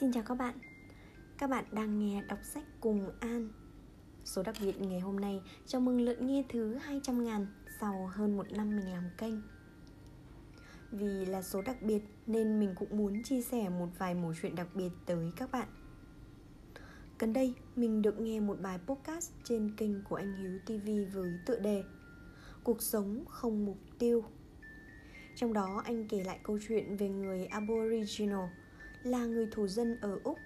Xin chào các bạn. Các bạn đang nghe đọc sách cùng An. Số đặc biệt ngày hôm nay, chào mừng lượt nghe thứ 200 ngàn sau hơn một năm mình làm kênh. Vì là số đặc biệt, nên mình cũng muốn chia sẻ một vài mẩu chuyện đặc biệt tới các bạn. Gần đây, mình được nghe một bài podcast trên kênh của anh Hiếu TV với tựa đề Cuộc sống không mục tiêu. Trong đó, anh kể lại câu chuyện về người Aboriginal là người thổ dân ở Úc.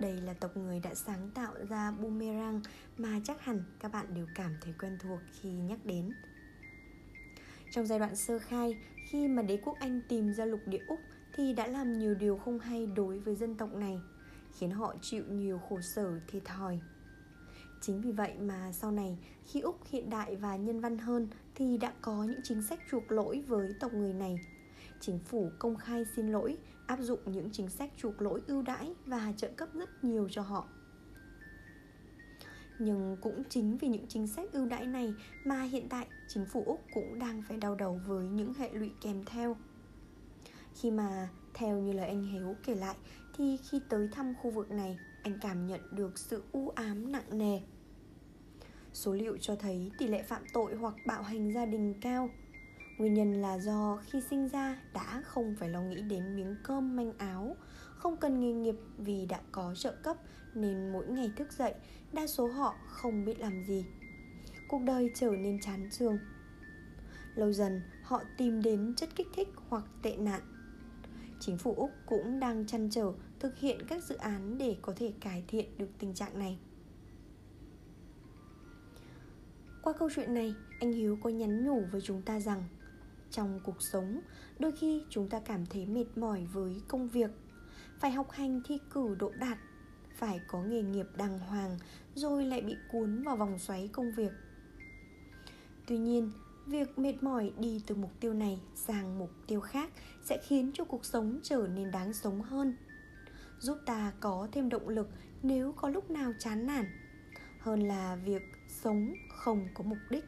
Đây là tộc người đã sáng tạo ra boomerang mà chắc hẳn các bạn đều cảm thấy quen thuộc khi nhắc đến. Trong giai đoạn sơ khai, khi mà đế quốc Anh tìm ra lục địa Úc thì đã làm nhiều điều không hay đối với dân tộc này, khiến họ chịu nhiều khổ sở thiệt thòi. Chính vì vậy mà sau này khi Úc hiện đại và nhân văn hơn thì đã có những chính sách chuộc lỗi với tộc người này chính phủ công khai xin lỗi, áp dụng những chính sách chuộc lỗi ưu đãi và trợ cấp rất nhiều cho họ. Nhưng cũng chính vì những chính sách ưu đãi này mà hiện tại chính phủ Úc cũng đang phải đau đầu với những hệ lụy kèm theo. Khi mà theo như lời anh Hiếu kể lại thì khi tới thăm khu vực này, anh cảm nhận được sự u ám nặng nề. Số liệu cho thấy tỷ lệ phạm tội hoặc bạo hành gia đình cao Nguyên nhân là do khi sinh ra đã không phải lo nghĩ đến miếng cơm manh áo Không cần nghề nghiệp vì đã có trợ cấp Nên mỗi ngày thức dậy đa số họ không biết làm gì. Cuộc đời trở nên chán trường Lâu dần họ tìm đến chất kích thích hoặc tệ nạn. Chính phủ Úc cũng đang chăn trở thực hiện các dự án để có thể cải thiện được tình trạng này. Qua câu chuyện này, anh Hiếu có nhắn nhủ với chúng ta rằng trong cuộc sống, đôi khi chúng ta cảm thấy mệt mỏi với công việc. Phải học hành thi cử độ đạt phải có nghề nghiệp đàng hoàng, rồi lại bị cuốn vào vòng xoáy công việc. Tuy nhiên, việc mệt mỏi đi từ mục tiêu này sang mục tiêu khác sẽ khiến cho cuộc sống trở nên đáng sống hơn, giúp ta có thêm động lực nếu có lúc nào chán nản. Hơn là việc sống không có mục đích.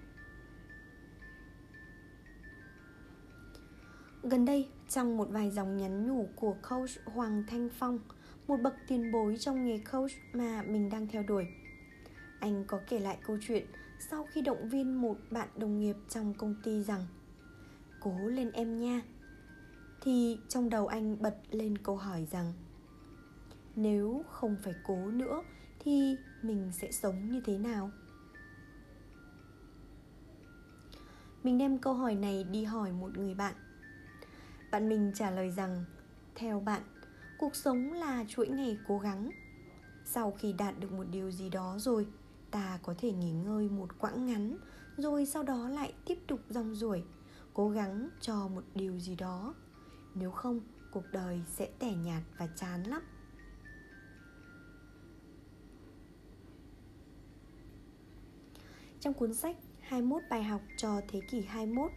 Gần đây, trong một vài dòng nhắn nhủ của coach Hoàng Thanh Phong, một bậc tiền bối trong nghề coach mà mình đang theo đuổi. Anh có kể lại câu chuyện sau khi động viên một bạn đồng nghiệp trong công ty rằng Cố lên em nha Thì trong đầu anh bật lên câu hỏi rằng Nếu không phải cố nữa thì mình sẽ sống như thế nào? Mình đem câu hỏi này đi hỏi một người bạn bạn mình trả lời rằng Theo bạn, cuộc sống là chuỗi ngày cố gắng. Sau khi đạt được một điều gì đó rồi Ta có thể nghỉ ngơi một quãng ngắn Rồi sau đó lại tiếp tục rong ruổi Cố gắng cho một điều gì đó. Nếu không, cuộc đời sẽ tẻ nhạt và chán lắm. Trong cuốn sách 21 bài học cho thế kỷ 21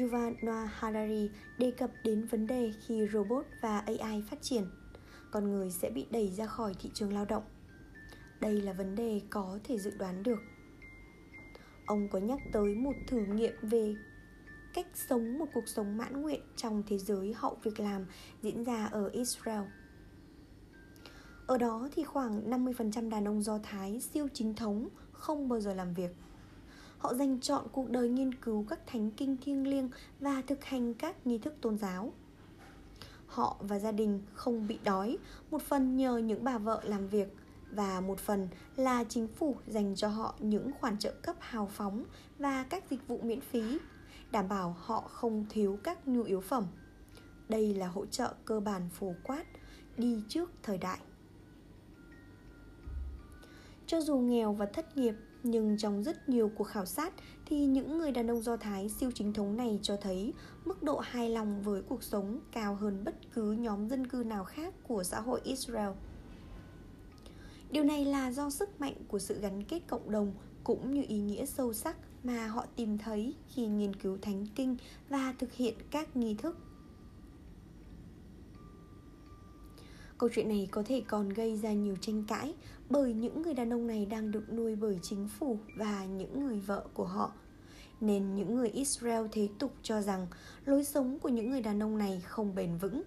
Yuval Noah Harari đề cập đến vấn đề khi robot và AI phát triển, con người sẽ bị đẩy ra khỏi thị trường lao động. Đây là vấn đề có thể dự đoán được. Ông có nhắc tới một thử nghiệm về cách sống một cuộc sống mãn nguyện trong thế giới hậu việc làm diễn ra ở Israel. Ở đó thì khoảng 50% đàn ông Do Thái siêu chính thống không bao giờ làm việc Họ dành chọn cuộc đời nghiên cứu các thánh kinh thiêng liêng và thực hành các nghi thức tôn giáo. Họ và gia đình không bị đói, một phần nhờ những bà vợ làm việc và một phần là chính phủ dành cho họ những khoản trợ cấp hào phóng và các dịch vụ miễn phí, đảm bảo họ không thiếu các nhu yếu phẩm. Đây là hỗ trợ cơ bản phổ quát, đi trước thời đại. Cho dù nghèo và thất nghiệp nhưng trong rất nhiều cuộc khảo sát thì những người đàn ông Do Thái siêu chính thống này cho thấy mức độ hài lòng với cuộc sống cao hơn bất cứ nhóm dân cư nào khác của xã hội Israel. Điều này là do sức mạnh của sự gắn kết cộng đồng cũng như ý nghĩa sâu sắc mà họ tìm thấy khi nghiên cứu thánh kinh và thực hiện các nghi thức Câu chuyện này có thể còn gây ra nhiều tranh cãi bởi những người đàn ông này đang được nuôi bởi chính phủ và những người vợ của họ. Nên những người Israel thế tục cho rằng lối sống của những người đàn ông này không bền vững.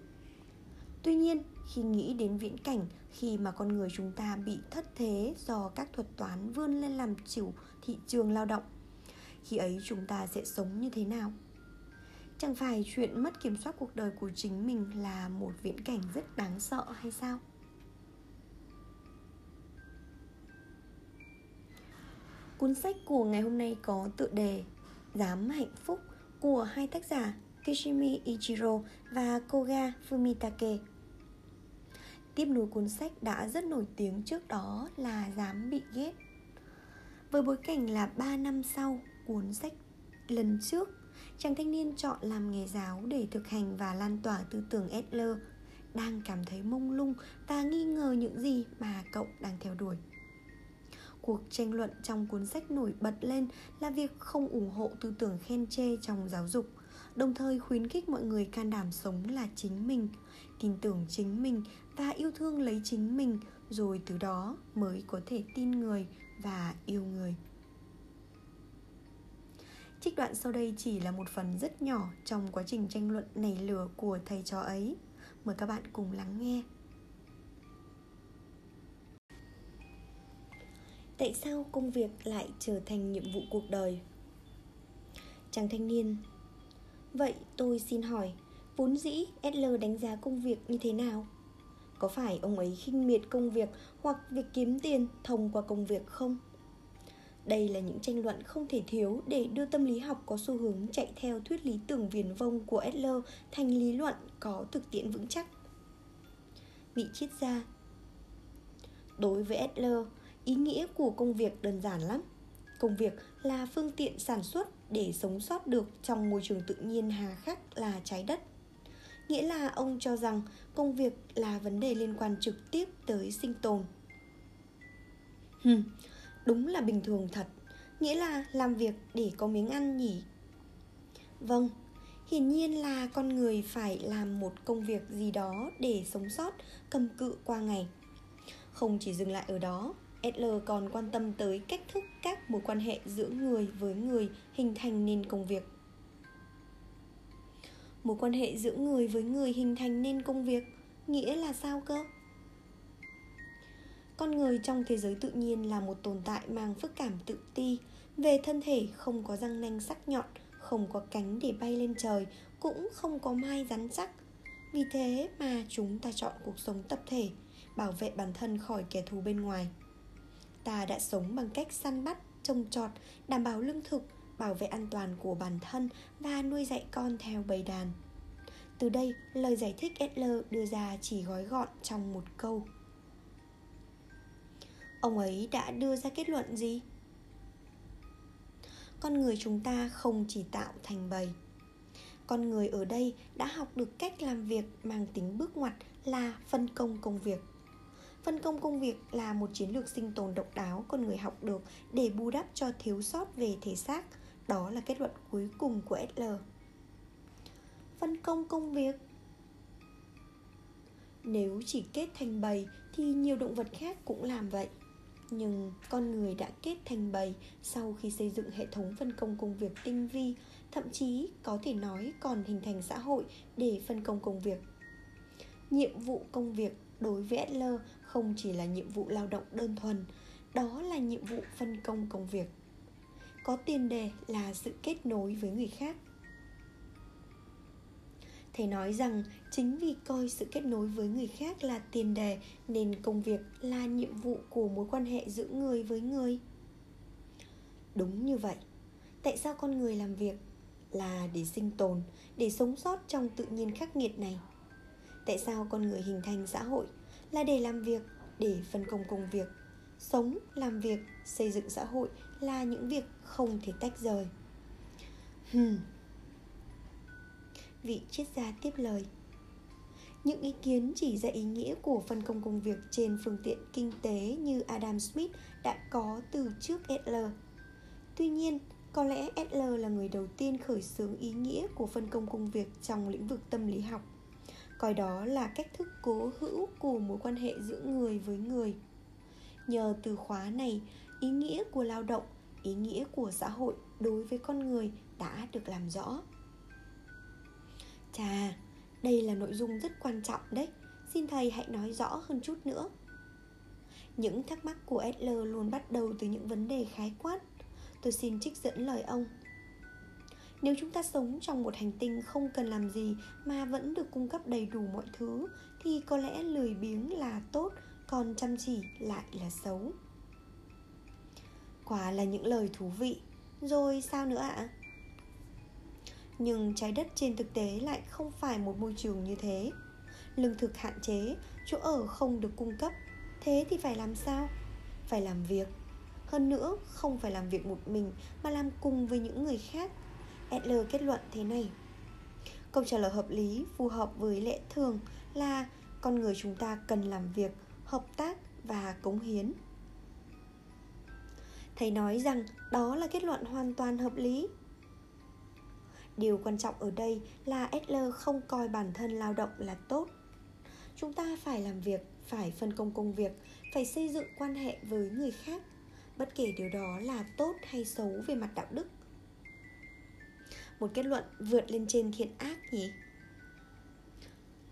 Tuy nhiên, khi nghĩ đến viễn cảnh khi mà con người chúng ta bị thất thế do các thuật toán vươn lên làm chủ thị trường lao động khi ấy chúng ta sẽ sống như thế nào chẳng phải chuyện mất kiểm soát cuộc đời của chính mình là một viễn cảnh rất đáng sợ hay sao cuốn sách của ngày hôm nay có tựa đề dám hạnh phúc của hai tác giả Kishimi Ichiro và Koga Fumitake. Tiếp nối cuốn sách đã rất nổi tiếng trước đó là Dám bị ghét. Với bối cảnh là 3 năm sau cuốn sách lần trước, chàng thanh niên chọn làm nghề giáo để thực hành và lan tỏa tư tưởng Adler đang cảm thấy mông lung và nghi ngờ những gì mà cậu đang theo đuổi. Cuộc tranh luận trong cuốn sách nổi bật lên là việc không ủng hộ tư tưởng khen chê trong giáo dục, đồng thời khuyến khích mọi người can đảm sống là chính mình, tin tưởng chính mình và yêu thương lấy chính mình, rồi từ đó mới có thể tin người và yêu người Trích đoạn sau đây chỉ là một phần rất nhỏ trong quá trình tranh luận nảy lửa của thầy trò ấy. Mời các bạn cùng lắng nghe. Tại sao công việc lại trở thành nhiệm vụ cuộc đời? Chàng thanh niên Vậy tôi xin hỏi, vốn dĩ SL đánh giá công việc như thế nào? Có phải ông ấy khinh miệt công việc hoặc việc kiếm tiền thông qua công việc không? Đây là những tranh luận không thể thiếu để đưa tâm lý học có xu hướng chạy theo thuyết lý tưởng viền vông của Adler thành lý luận có thực tiễn vững chắc. Vị triết gia Đối với Adler, ý nghĩa của công việc đơn giản lắm. Công việc là phương tiện sản xuất để sống sót được trong môi trường tự nhiên hà khắc là trái đất. Nghĩa là ông cho rằng công việc là vấn đề liên quan trực tiếp tới sinh tồn. Hừm, đúng là bình thường thật. Nghĩa là làm việc để có miếng ăn nhỉ? Vâng hiển nhiên là con người phải làm một công việc gì đó để sống sót cầm cự qua ngày. Không chỉ dừng lại ở đó Adler còn quan tâm tới cách thức các mối quan hệ giữa người với người hình thành nên công việc. Mối quan hệ giữa người với người hình thành nên công việc nghĩa là sao cơ? Con người trong thế giới tự nhiên là một tồn tại mang phức cảm tự ti, về thân thể không có răng nanh sắc nhọn, không có cánh để bay lên trời, cũng không có mai rắn chắc. Vì thế mà chúng ta chọn cuộc sống tập thể, bảo vệ bản thân khỏi kẻ thù bên ngoài ta đã sống bằng cách săn bắt, trồng trọt, đảm bảo lương thực, bảo vệ an toàn của bản thân và nuôi dạy con theo bầy đàn. Từ đây, lời giải thích Adler đưa ra chỉ gói gọn trong một câu. Ông ấy đã đưa ra kết luận gì? Con người chúng ta không chỉ tạo thành bầy. Con người ở đây đã học được cách làm việc mang tính bước ngoặt là phân công công việc Phân công công việc là một chiến lược sinh tồn độc đáo con người học được để bù đắp cho thiếu sót về thể xác. Đó là kết luận cuối cùng của SL. Phân công công việc Nếu chỉ kết thành bầy thì nhiều động vật khác cũng làm vậy. Nhưng con người đã kết thành bầy sau khi xây dựng hệ thống phân công công việc tinh vi, thậm chí có thể nói còn hình thành xã hội để phân công công việc. Nhiệm vụ công việc đối với Adler không chỉ là nhiệm vụ lao động đơn thuần, đó là nhiệm vụ phân công công việc. Có tiền đề là sự kết nối với người khác. Thầy nói rằng, chính vì coi sự kết nối với người khác là tiền đề, nên công việc là nhiệm vụ của mối quan hệ giữa người với người. Đúng như vậy, tại sao con người làm việc? Là để sinh tồn, để sống sót trong tự nhiên khắc nghiệt này. Tại sao con người hình thành xã hội là để làm việc để phân công công việc sống làm việc xây dựng xã hội là những việc không thể tách rời hmm. vị triết gia tiếp lời những ý kiến chỉ ra ý nghĩa của phân công công việc trên phương tiện kinh tế như Adam Smith đã có từ trước Adler. Tuy nhiên, có lẽ Adler là người đầu tiên khởi xướng ý nghĩa của phân công công việc trong lĩnh vực tâm lý học coi đó là cách thức cố hữu của mối quan hệ giữa người với người. Nhờ từ khóa này, ý nghĩa của lao động, ý nghĩa của xã hội đối với con người đã được làm rõ. Chà, đây là nội dung rất quan trọng đấy. Xin thầy hãy nói rõ hơn chút nữa. Những thắc mắc của Adler luôn bắt đầu từ những vấn đề khái quát. Tôi xin trích dẫn lời ông nếu chúng ta sống trong một hành tinh không cần làm gì mà vẫn được cung cấp đầy đủ mọi thứ, thì có lẽ lười biếng là tốt, còn chăm chỉ lại là xấu. Quả là những lời thú vị. Rồi sao nữa ạ? À? nhưng trái đất trên thực tế lại không phải một môi trường như thế. Lương thực hạn chế, chỗ ở không được cung cấp, thế thì phải làm sao? Phải làm việc. Hơn nữa, không phải làm việc một mình, mà làm cùng với những người khác. Adler kết luận thế này. Câu trả lời hợp lý, phù hợp với lẽ thường là con người chúng ta cần làm việc, hợp tác và cống hiến. Thầy nói rằng đó là kết luận hoàn toàn hợp lý. Điều quan trọng ở đây là Adler không coi bản thân lao động là tốt. Chúng ta phải làm việc, phải phân công công việc, phải xây dựng quan hệ với người khác. Bất kể điều đó là tốt hay xấu về mặt đạo đức một kết luận vượt lên trên thiện ác nhỉ?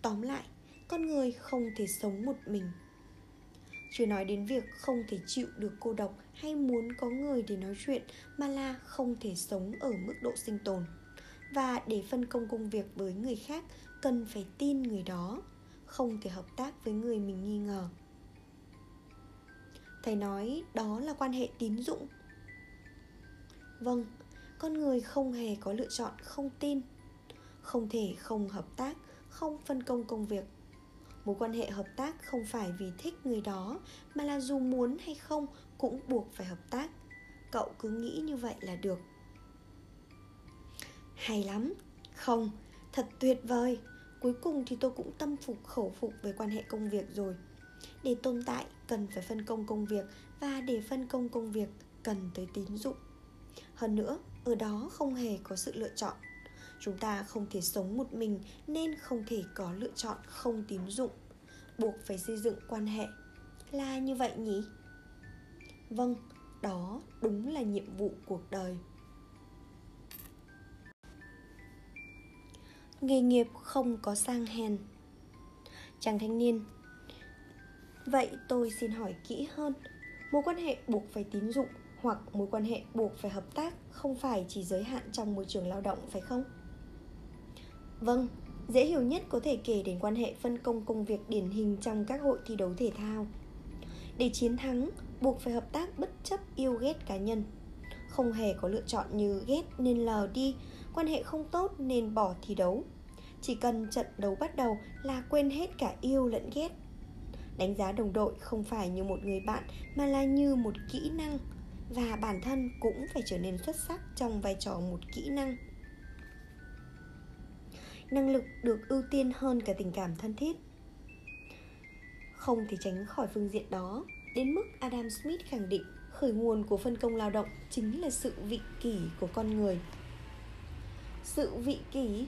Tóm lại, con người không thể sống một mình. Chưa nói đến việc không thể chịu được cô độc hay muốn có người để nói chuyện mà là không thể sống ở mức độ sinh tồn. Và để phân công công việc với người khác, cần phải tin người đó, không thể hợp tác với người mình nghi ngờ. Thầy nói đó là quan hệ tín dụng. Vâng con người không hề có lựa chọn không tin, không thể không hợp tác, không phân công công việc. Mối quan hệ hợp tác không phải vì thích người đó, mà là dù muốn hay không cũng buộc phải hợp tác. Cậu cứ nghĩ như vậy là được. Hay lắm. Không, thật tuyệt vời. Cuối cùng thì tôi cũng tâm phục khẩu phục về quan hệ công việc rồi. Để tồn tại cần phải phân công công việc, và để phân công công việc cần tới tín dụng hơn nữa, ở đó không hề có sự lựa chọn. Chúng ta không thể sống một mình nên không thể có lựa chọn không tín dụng. Buộc phải xây dựng quan hệ. Là như vậy nhỉ? Vâng đó đúng là nhiệm vụ cuộc đời. Nghề nghiệp không có sang hèn. Chàng thanh niên, vậy tôi xin hỏi kỹ hơn, mối quan hệ buộc phải tín dụng hoặc mối quan hệ buộc phải hợp tác không phải chỉ giới hạn trong môi trường lao động, phải không? Vâng dễ hiểu nhất có thể kể đến quan hệ phân công công việc điển hình trong các hội thi đấu thể thao. Để chiến thắng, buộc phải hợp tác bất chấp yêu ghét cá nhân. Không hề có lựa chọn như ghét nên lờ đi, quan hệ không tốt nên bỏ thi đấu. Chỉ cần trận đấu bắt đầu là quên hết cả yêu lẫn ghét. Đánh giá đồng đội không phải như một người bạn mà là như một kỹ năng và bản thân cũng phải trở nên xuất sắc trong vai trò một kỹ năng. Năng lực được ưu tiên hơn cả tình cảm thân thiết. Không thể tránh khỏi phương diện đó, đến mức adam smith khẳng định khởi nguồn của phân công lao động chính là sự vị kỷ của con người. Sự vị kỷ?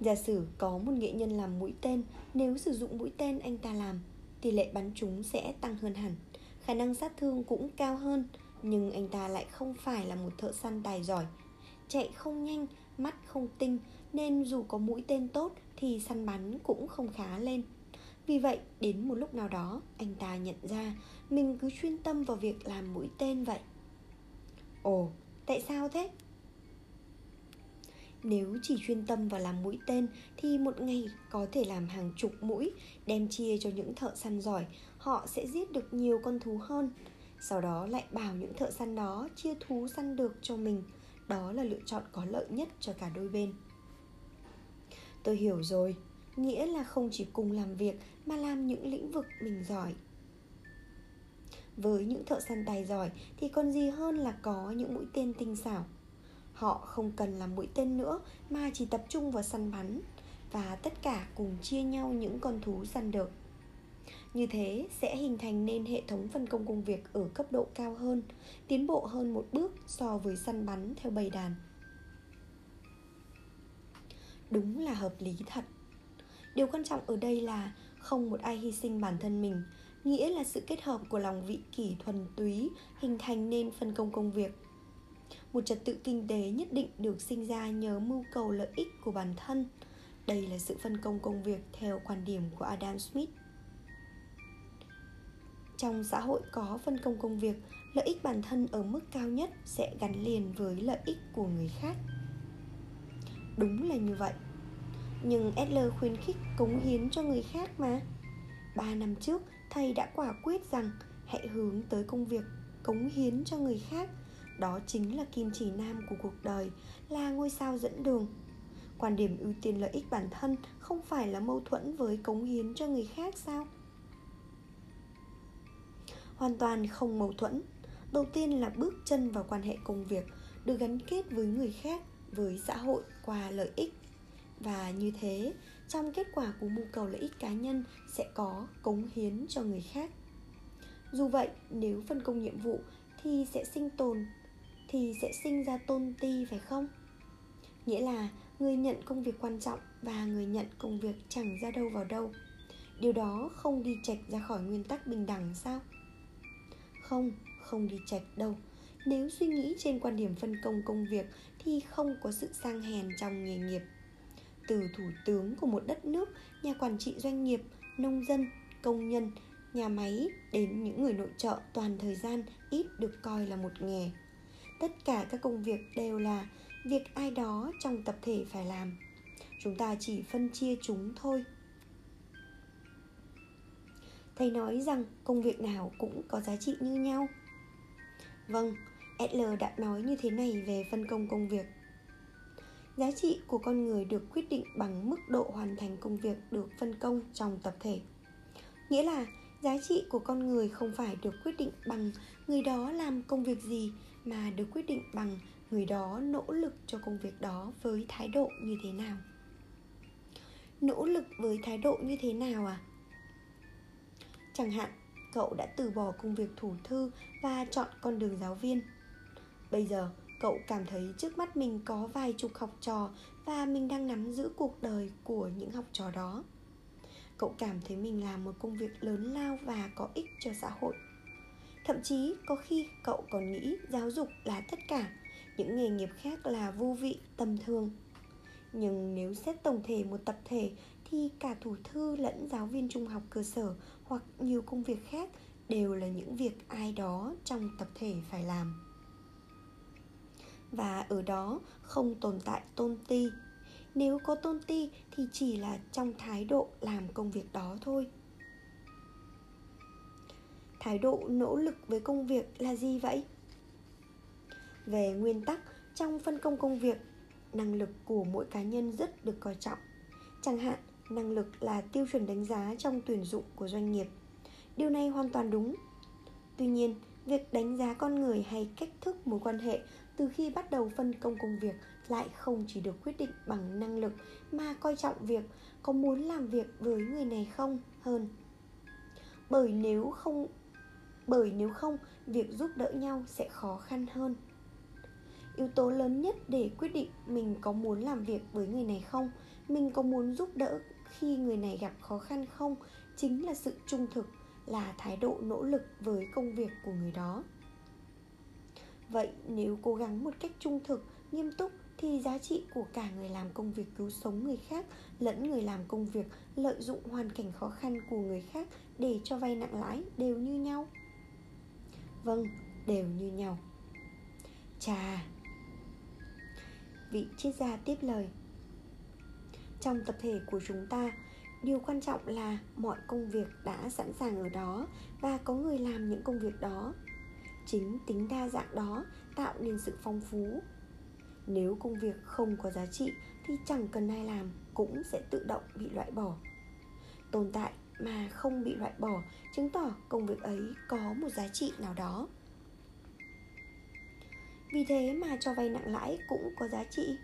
Giả sử có một nghệ nhân làm mũi tên, Nếu sử dụng mũi tên anh ta làm, Tỷ lệ bắn chúng sẽ tăng hơn hẳn. Khả năng sát thương cũng cao hơn Nhưng anh ta lại không phải là một thợ săn tài giỏi. Chạy không nhanh, mắt không tinh Nên dù có mũi tên tốt Thì săn bắn cũng không khá lên. Vì vậy đến một lúc nào đó Anh ta nhận ra Mình cứ chuyên tâm vào việc làm mũi tên vậy. Ồ, tại sao thế? Nếu chỉ chuyên tâm vào làm mũi tên thì một ngày có thể làm hàng chục mũi, đem chia cho những thợ săn giỏi, họ sẽ giết được nhiều con thú hơn. Sau đó lại bảo những thợ săn đó chia thú săn được cho mình. Đó là lựa chọn có lợi nhất cho cả đôi bên. Tôi hiểu rồi, nghĩa là không chỉ cùng làm việc mà làm những lĩnh vực mình giỏi. Với những thợ săn tài giỏi thì còn gì hơn là có những mũi tên tinh xảo Họ không cần làm mũi tên nữa mà chỉ tập trung vào săn bắn và tất cả cùng chia nhau những con thú săn được. Như thế sẽ hình thành nên hệ thống phân công công việc ở cấp độ cao hơn, tiến bộ hơn một bước so với săn bắn theo bầy đàn. Đúng là hợp lý thật. Điều quan trọng ở đây là không một ai hy sinh bản thân mình, nghĩa là sự kết hợp của lòng vị kỷ thuần túy hình thành nên phân công công việc một trật tự kinh tế nhất định được sinh ra nhờ mưu cầu lợi ích của bản thân đây là sự phân công công việc theo quan điểm của Adam Smith. Trong xã hội có phân công công việc, lợi ích bản thân ở mức cao nhất sẽ gắn liền với lợi ích của người khác. Đúng là như vậy. Nhưng Adler khuyến khích cống hiến cho người khác mà. Ba năm trước, thầy đã quả quyết rằng hãy hướng tới công việc cống hiến cho người khác. Đó chính là kim chỉ nam của cuộc đời, là ngôi sao dẫn đường. Quan điểm ưu tiên lợi ích bản thân không phải là mâu thuẫn với cống hiến cho người khác sao? Hoàn toàn không mâu thuẫn. Đầu tiên là bước chân vào quan hệ công việc được gắn kết với người khác với xã hội qua lợi ích. Và như thế trong kết quả của mưu cầu lợi ích cá nhân sẽ có cống hiến cho người khác. Dù vậy nếu phân công nhiệm vụ thì sẽ sinh tồn thì sẽ sinh ra tôn ti, phải không? Nghĩa là người nhận công việc quan trọng và người nhận công việc chẳng ra đâu vào đâu. Điều đó không đi chệch ra khỏi nguyên tắc bình đẳng sao? Không không đi chệch đâu. Nếu suy nghĩ trên quan điểm phân công công việc thì không có sự sang hèn trong nghề nghiệp. Từ thủ tướng của một đất nước, nhà quản trị doanh nghiệp, nông dân, công nhân, nhà máy đến những người nội trợ toàn thời gian ít được coi là một nghề tất cả các công việc đều là việc ai đó trong tập thể phải làm. Chúng ta chỉ phân chia chúng thôi. Thầy nói rằng công việc nào cũng có giá trị như nhau. Vâng l đã nói như thế này về phân công công việc. Giá trị của con người được quyết định bằng mức độ hoàn thành công việc được phân công trong tập thể. Nghĩa là giá trị của con người không phải được quyết định bằng người đó làm công việc gì mà được quyết định bằng người đó nỗ lực cho công việc đó với thái độ như thế nào? Nỗ lực với thái độ như thế nào à? Chẳng hạn, cậu đã từ bỏ công việc thủ thư và chọn con đường giáo viên. Bây giờ, cậu cảm thấy trước mắt mình có vài chục học trò và mình đang nắm giữ cuộc đời của những học trò đó. Cậu cảm thấy mình làm một công việc lớn lao và có ích cho xã hội thậm chí có khi cậu còn nghĩ giáo dục là tất cả, những nghề nghiệp khác là vô vị, tầm thường. Nhưng nếu xét tổng thể một tập thể thì cả thủ thư lẫn giáo viên trung học cơ sở hoặc nhiều công việc khác đều là những việc ai đó trong tập thể phải làm. Và ở đó không tồn tại tôn ti. Nếu có tôn ti thì chỉ là trong thái độ làm công việc đó thôi thái độ nỗ lực với công việc là gì vậy? Về nguyên tắc, trong phân công công việc, năng lực của mỗi cá nhân rất được coi trọng. Chẳng hạn, năng lực là tiêu chuẩn đánh giá trong tuyển dụng của doanh nghiệp. Điều này hoàn toàn đúng. Tuy nhiên, việc đánh giá con người hay cách thức mối quan hệ từ khi bắt đầu phân công công việc lại không chỉ được quyết định bằng năng lực mà coi trọng việc có muốn làm việc với người này không, hơn. Bởi nếu không bởi nếu không, việc giúp đỡ nhau sẽ khó khăn hơn. Yếu tố lớn nhất để quyết định mình có muốn làm việc với người này không, mình có muốn giúp đỡ khi người này gặp khó khăn không, chính là sự trung thực, là thái độ nỗ lực với công việc của người đó. Vậy nếu cố gắng một cách trung thực, nghiêm túc thì giá trị của cả người làm công việc cứu sống người khác lẫn người làm công việc lợi dụng hoàn cảnh khó khăn của người khác để cho vay nặng lãi đều như nhau vâng đều như nhau. Chà! Vị triết gia tiếp lời. Trong tập thể của chúng ta, điều quan trọng là mọi công việc đã sẵn sàng ở đó và có người làm những công việc đó. Chính tính đa dạng đó tạo nên sự phong phú. Nếu công việc không có giá trị thì chẳng cần ai làm, cũng sẽ tự động bị loại bỏ. Tồn tại mà không bị loại bỏ, chứng tỏ công việc ấy có một giá trị nào đó. Vì thế mà cho vay nặng lãi cũng có giá trị.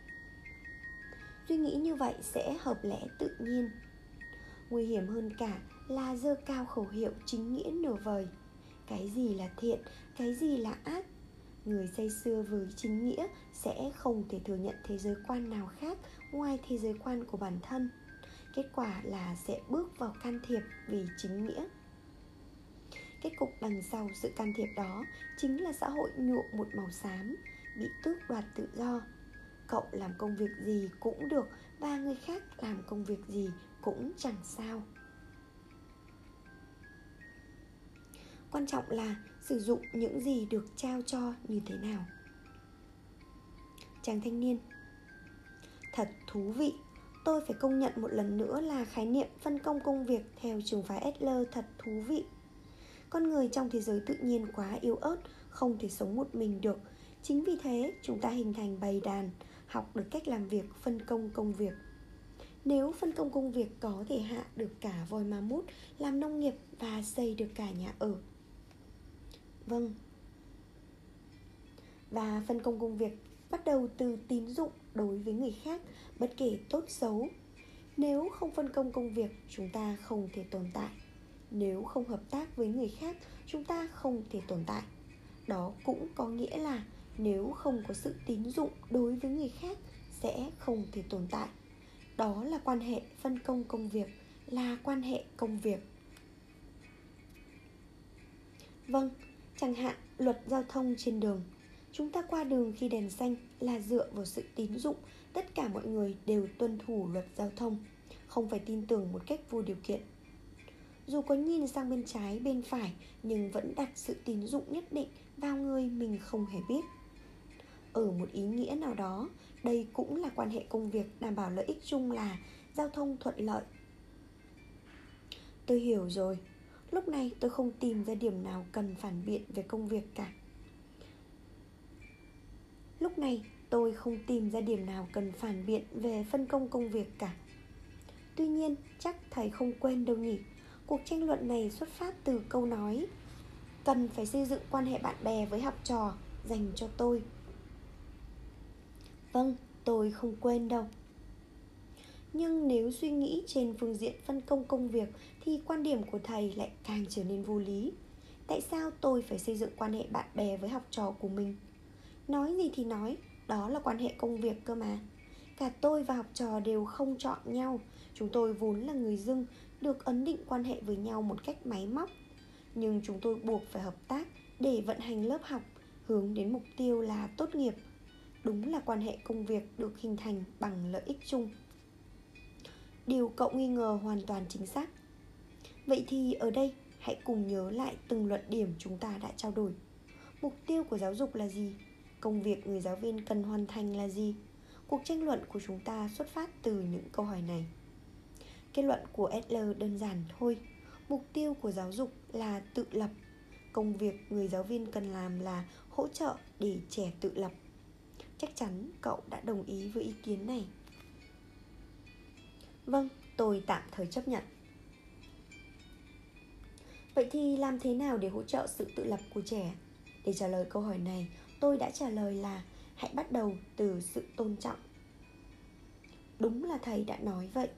Suy nghĩ như vậy sẽ hợp lẽ tự nhiên. Nguy hiểm hơn cả là dơ cao khẩu hiệu chính nghĩa nửa vời. Cái gì là thiện, cái gì là ác? Người say xưa với chính nghĩa sẽ không thể thừa nhận thế giới quan nào khác ngoài thế giới quan của bản thân kết quả là sẽ bước vào can thiệp vì chính nghĩa. Kết cục đằng sau sự can thiệp đó chính là xã hội nhuộm một màu xám, bị tước đoạt tự do. Cậu làm công việc gì cũng được và người khác làm công việc gì cũng chẳng sao. Quan trọng là sử dụng những gì được trao cho như thế nào. Chàng thanh niên, thật thú vị tôi phải công nhận một lần nữa là khái niệm phân công công việc theo trường phái Adler thật thú vị. Con người trong thế giới tự nhiên quá yếu ớt, không thể sống một mình được. Chính vì thế, chúng ta hình thành bầy đàn, học được cách làm việc phân công công việc. Nếu phân công công việc có thể hạ được cả voi ma mút, làm nông nghiệp và xây được cả nhà ở. Vâng. Và phân công công việc bắt đầu từ tín dụng đối với người khác, bất kể tốt xấu. Nếu không phân công công việc, chúng ta không thể tồn tại. Nếu không hợp tác với người khác, chúng ta không thể tồn tại. Đó cũng có nghĩa là nếu không có sự tín dụng đối với người khác, sẽ không thể tồn tại. Đó là quan hệ phân công công việc, là quan hệ công việc. Vâng chẳng hạn luật giao thông trên đường chúng ta qua đường khi đèn xanh là dựa vào sự tín dụng tất cả mọi người đều tuân thủ luật giao thông, không phải tin tưởng một cách vô điều kiện. Dù có nhìn sang bên trái, bên phải, nhưng vẫn đặt sự tín dụng nhất định vào người mình không hề biết. Ở một ý nghĩa nào đó, đây cũng là quan hệ công việc đảm bảo lợi ích chung là giao thông thuận lợi. Tôi hiểu rồi. Lúc này tôi không tìm ra điểm nào cần phản biện về công việc cả lúc này, tôi không tìm ra điểm nào cần phản biện về phân công công việc cả. Tuy nhiên, chắc thầy không quên đâu nhỉ? Cuộc tranh luận này xuất phát từ câu nói, cần phải xây dựng quan hệ bạn bè với học trò dành cho tôi. Vâng tôi không quên đâu. Nhưng nếu suy nghĩ trên phương diện phân công công việc thì quan điểm của thầy lại càng trở nên vô lý. Tại sao tôi phải xây dựng quan hệ bạn bè với học trò của mình? Nói gì thì nói, đó là quan hệ công việc cơ mà. Cả tôi và học trò đều không chọn nhau. Chúng tôi vốn là người dưng, được ấn định quan hệ với nhau một cách máy móc. Nhưng chúng tôi buộc phải hợp tác để vận hành lớp học, hướng đến mục tiêu là tốt nghiệp. Đúng là quan hệ công việc được hình thành bằng lợi ích chung. Điều cậu nghi ngờ hoàn toàn chính xác. Vậy thì ở đây, hãy cùng nhớ lại từng luận điểm chúng ta đã trao đổi. Mục tiêu của giáo dục là gì? Công việc người giáo viên cần hoàn thành là gì? Cuộc tranh luận của chúng ta xuất phát từ những câu hỏi này. Kết luận của adler đơn giản thôi. Mục tiêu của giáo dục là tự lập. Công việc người giáo viên cần làm là hỗ trợ để trẻ tự lập. Chắc chắn cậu đã đồng ý với ý kiến này. Vâng tôi tạm thời chấp nhận. Vậy thì làm thế nào để hỗ trợ sự tự lập của trẻ? Để trả lời câu hỏi này tôi đã trả lời là, hãy bắt đầu từ sự tôn trọng. Đúng là thầy đã nói vậy.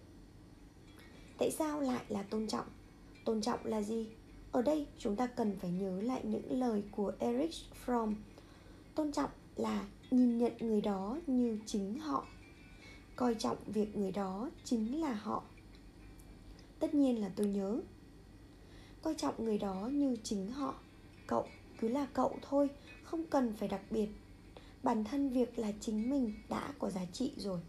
Tại sao lại là tôn trọng? Tôn trọng là gì? Ở đây chúng ta cần phải nhớ lại những lời của Erich Fromm. Tôn trọng là nhìn nhận người đó như chính họ. Coi trọng việc người đó chính là họ. Tất nhiên là tôi nhớ. Coi trọng người đó như chính họ, cậu cứ là cậu thôi, không cần phải đặc biệt. Bản thân việc là chính mình đã có giá trị rồi.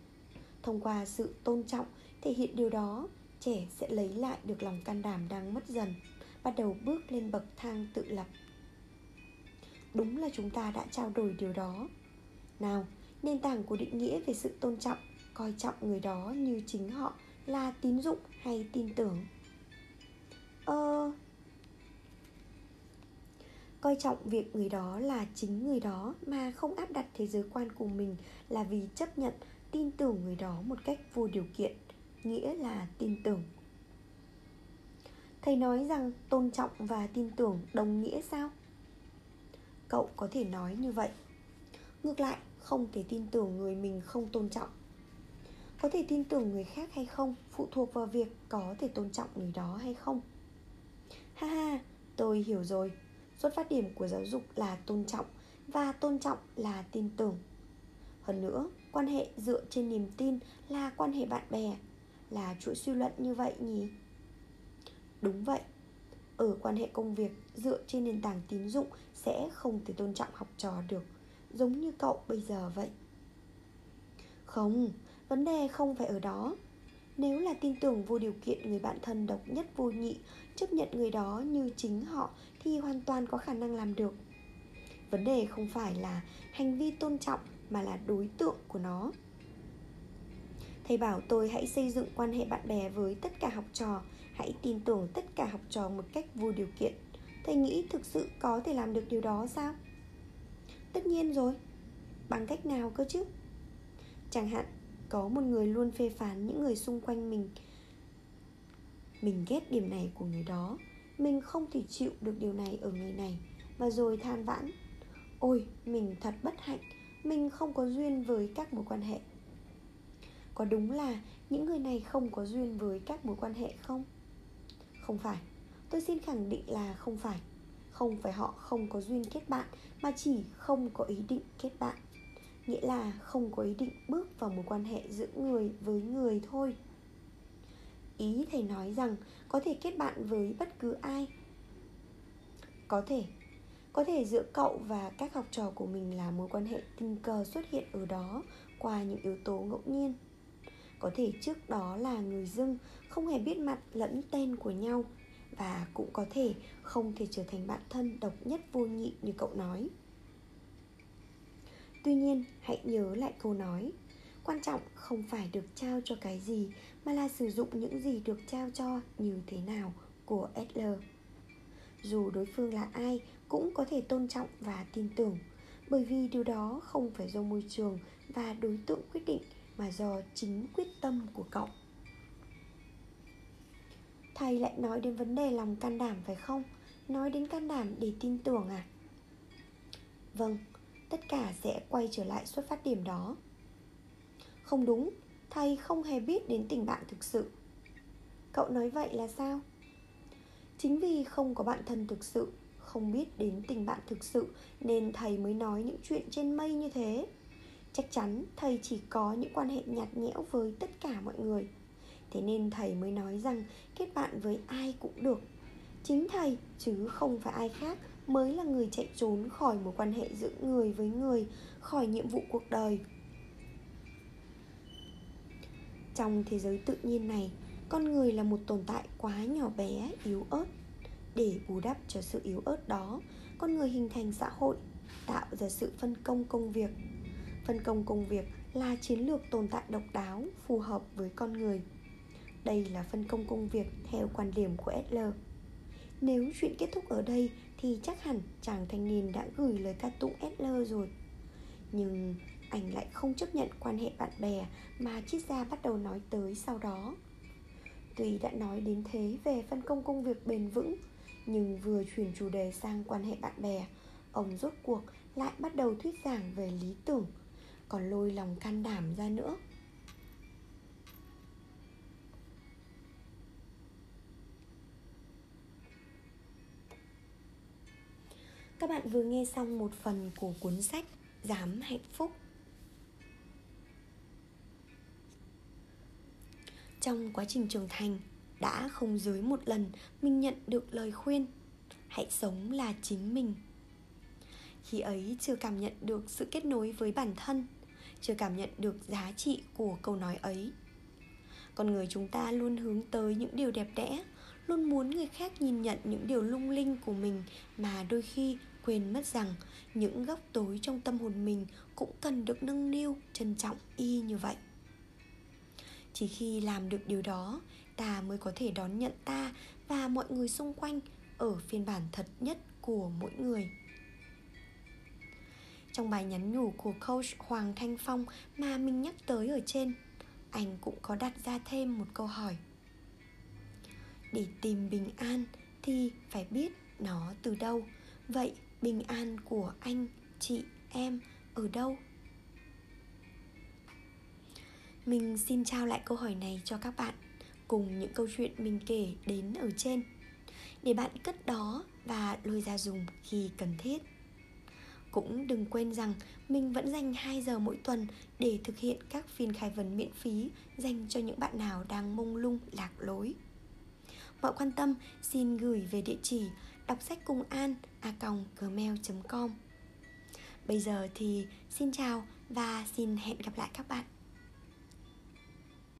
Thông qua sự tôn trọng thể hiện điều đó, trẻ sẽ lấy lại được lòng can đảm đang mất dần, bắt đầu bước lên bậc thang tự lập. Đúng là chúng ta đã trao đổi điều đó. Nào, nền tảng của định nghĩa về sự tôn trọng, coi trọng người đó như chính họ là tín dụng hay tin tưởng? Ờ coi trọng việc người đó là chính người đó mà không áp đặt thế giới quan của mình là vì chấp nhận tin tưởng người đó một cách vô điều kiện, nghĩa là tin tưởng. Thầy nói rằng tôn trọng và tin tưởng đồng nghĩa sao? Cậu có thể nói như vậy. Ngược lại, không thể tin tưởng người mình không tôn trọng. Có thể tin tưởng người khác hay không phụ thuộc vào việc có thể tôn trọng người đó hay không? Ha ha, tôi hiểu rồi xuất phát điểm của giáo dục là tôn trọng và tôn trọng là tin tưởng. Hơn nữa, quan hệ dựa trên niềm tin là quan hệ bạn bè. Là chuỗi suy luận như vậy nhỉ? Đúng vậy. Ở quan hệ công việc, dựa trên nền tảng tín dụng sẽ không thể tôn trọng học trò được, giống như cậu bây giờ vậy. Không, vấn đề không phải ở đó. Nếu là tin tưởng vô điều kiện người bạn thân độc nhất vô nhị, chấp nhận người đó như chính họ thì hoàn toàn có khả năng làm được. Vấn đề không phải là hành vi tôn trọng mà là đối tượng của nó. Thầy bảo tôi hãy xây dựng quan hệ bạn bè với tất cả học trò, hãy tin tưởng tất cả học trò một cách vô điều kiện. Thầy nghĩ thực sự có thể làm được điều đó sao? Tất nhiên rồi. Bằng cách nào cơ chứ? Chẳng hạn, có một người luôn phê phán những người xung quanh mình. Mình ghét điểm này của người đó mình không thể chịu được điều này ở người này. Và rồi than vãn, ôi, mình thật bất hạnh, mình không có duyên với các mối quan hệ. Có đúng là những người này không có duyên với các mối quan hệ không? Không phải. Tôi xin khẳng định là không phải. Không phải họ không có duyên kết bạn, mà chỉ không có ý định kết bạn. Nghĩa là không có ý định bước vào mối quan hệ giữa người với người thôi ý thầy nói rằng có thể kết bạn với bất cứ ai. Có thể. Có thể giữa cậu và các học trò của mình là mối quan hệ tình cờ xuất hiện ở đó qua những yếu tố ngẫu nhiên. Có thể trước đó là người dưng, không hề biết mặt lẫn tên của nhau và cũng có thể không thể trở thành bạn thân độc nhất vô nhị như cậu nói. Tuy nhiên, hãy nhớ lại câu nói quan trọng không phải được trao cho cái gì, mà là sử dụng những gì được trao cho như thế nào, của Adler. Dù đối phương là ai, cũng có thể tôn trọng và tin tưởng, bởi vì điều đó không phải do môi trường và đối tượng quyết định, mà do chính quyết tâm của cậu. Thầy lại nói đến vấn đề lòng can đảm phải không? Nói đến can đảm để tin tưởng à? Vâng tất cả sẽ quay trở lại xuất phát điểm đó không đúng, thầy không hề biết đến tình bạn thực sự. Cậu nói vậy là sao? Chính vì không có bạn thân thực sự, không biết đến tình bạn thực sự nên thầy mới nói những chuyện trên mây như thế. Chắc chắn thầy chỉ có những quan hệ nhạt nhẽo với tất cả mọi người. Thế nên thầy mới nói rằng kết bạn với ai cũng được. Chính thầy, chứ không phải ai khác, mới là người chạy trốn khỏi một quan hệ giữa người với người, khỏi nhiệm vụ cuộc đời trong thế giới tự nhiên này, con người là một tồn tại quá nhỏ bé, yếu ớt. Để bù đắp cho sự yếu ớt đó, con người hình thành xã hội, tạo ra sự phân công công việc. Phân công công việc là chiến lược tồn tại độc đáo, phù hợp với con người. Đây là phân công công việc theo quan điểm của SL. nếu chuyện kết thúc ở đây thì chắc hẳn chàng thanh niên đã gửi lời ca tụng SL rồi. Nhưng anh lại không chấp nhận quan hệ bạn bè mà triết gia bắt đầu nói tới sau đó. Tuy đã nói đến thế về phân công công việc bền vững, nhưng vừa chuyển chủ đề sang quan hệ bạn bè, ông rốt cuộc lại bắt đầu thuyết giảng về lý tưởng, còn lôi lòng can đảm ra nữa. Các bạn vừa nghe xong một phần của cuốn sách Dám hạnh phúc. Trong quá trình trưởng thành, Đã không dưới một lần mình nhận được lời khuyên, Hãy sống là chính mình. Khi ấy chưa cảm nhận được sự kết nối với bản thân, Chưa cảm nhận được giá trị của câu nói ấy. Con người chúng ta luôn hướng tới những điều đẹp đẽ, Luôn muốn người khác nhìn nhận những điều lung linh của mình Mà đôi khi quên mất rằng những góc tối trong tâm hồn mình cũng cần được nâng niu, trân trọng y như vậy chỉ khi làm được điều đó, ta mới có thể đón nhận ta và mọi người xung quanh ở phiên bản thật nhất của mỗi người. Trong bài nhắn nhủ của coach Hoàng Thanh Phong mà mình nhắc tới ở trên, Anh cũng có đặt ra thêm một câu hỏi. Để tìm bình an thì phải biết nó từ đâu. Vậy bình an của anh, chị, em ở đâu? Mình xin trao lại câu hỏi này cho các bạn cùng những câu chuyện mình kể đến ở trên. Để bạn cất đó và lôi ra dùng khi cần thiết. Cũng đừng quên rằng mình vẫn dành 2 giờ mỗi tuần để thực hiện các phiên khai vấn miễn phí dành cho những bạn nào đang mông lung, lạc lối. Mọi quan tâm xin gửi về địa chỉ đọc sách cùng an a gmail.com Bây giờ thì xin chào và xin hẹn gặp lại các bạn.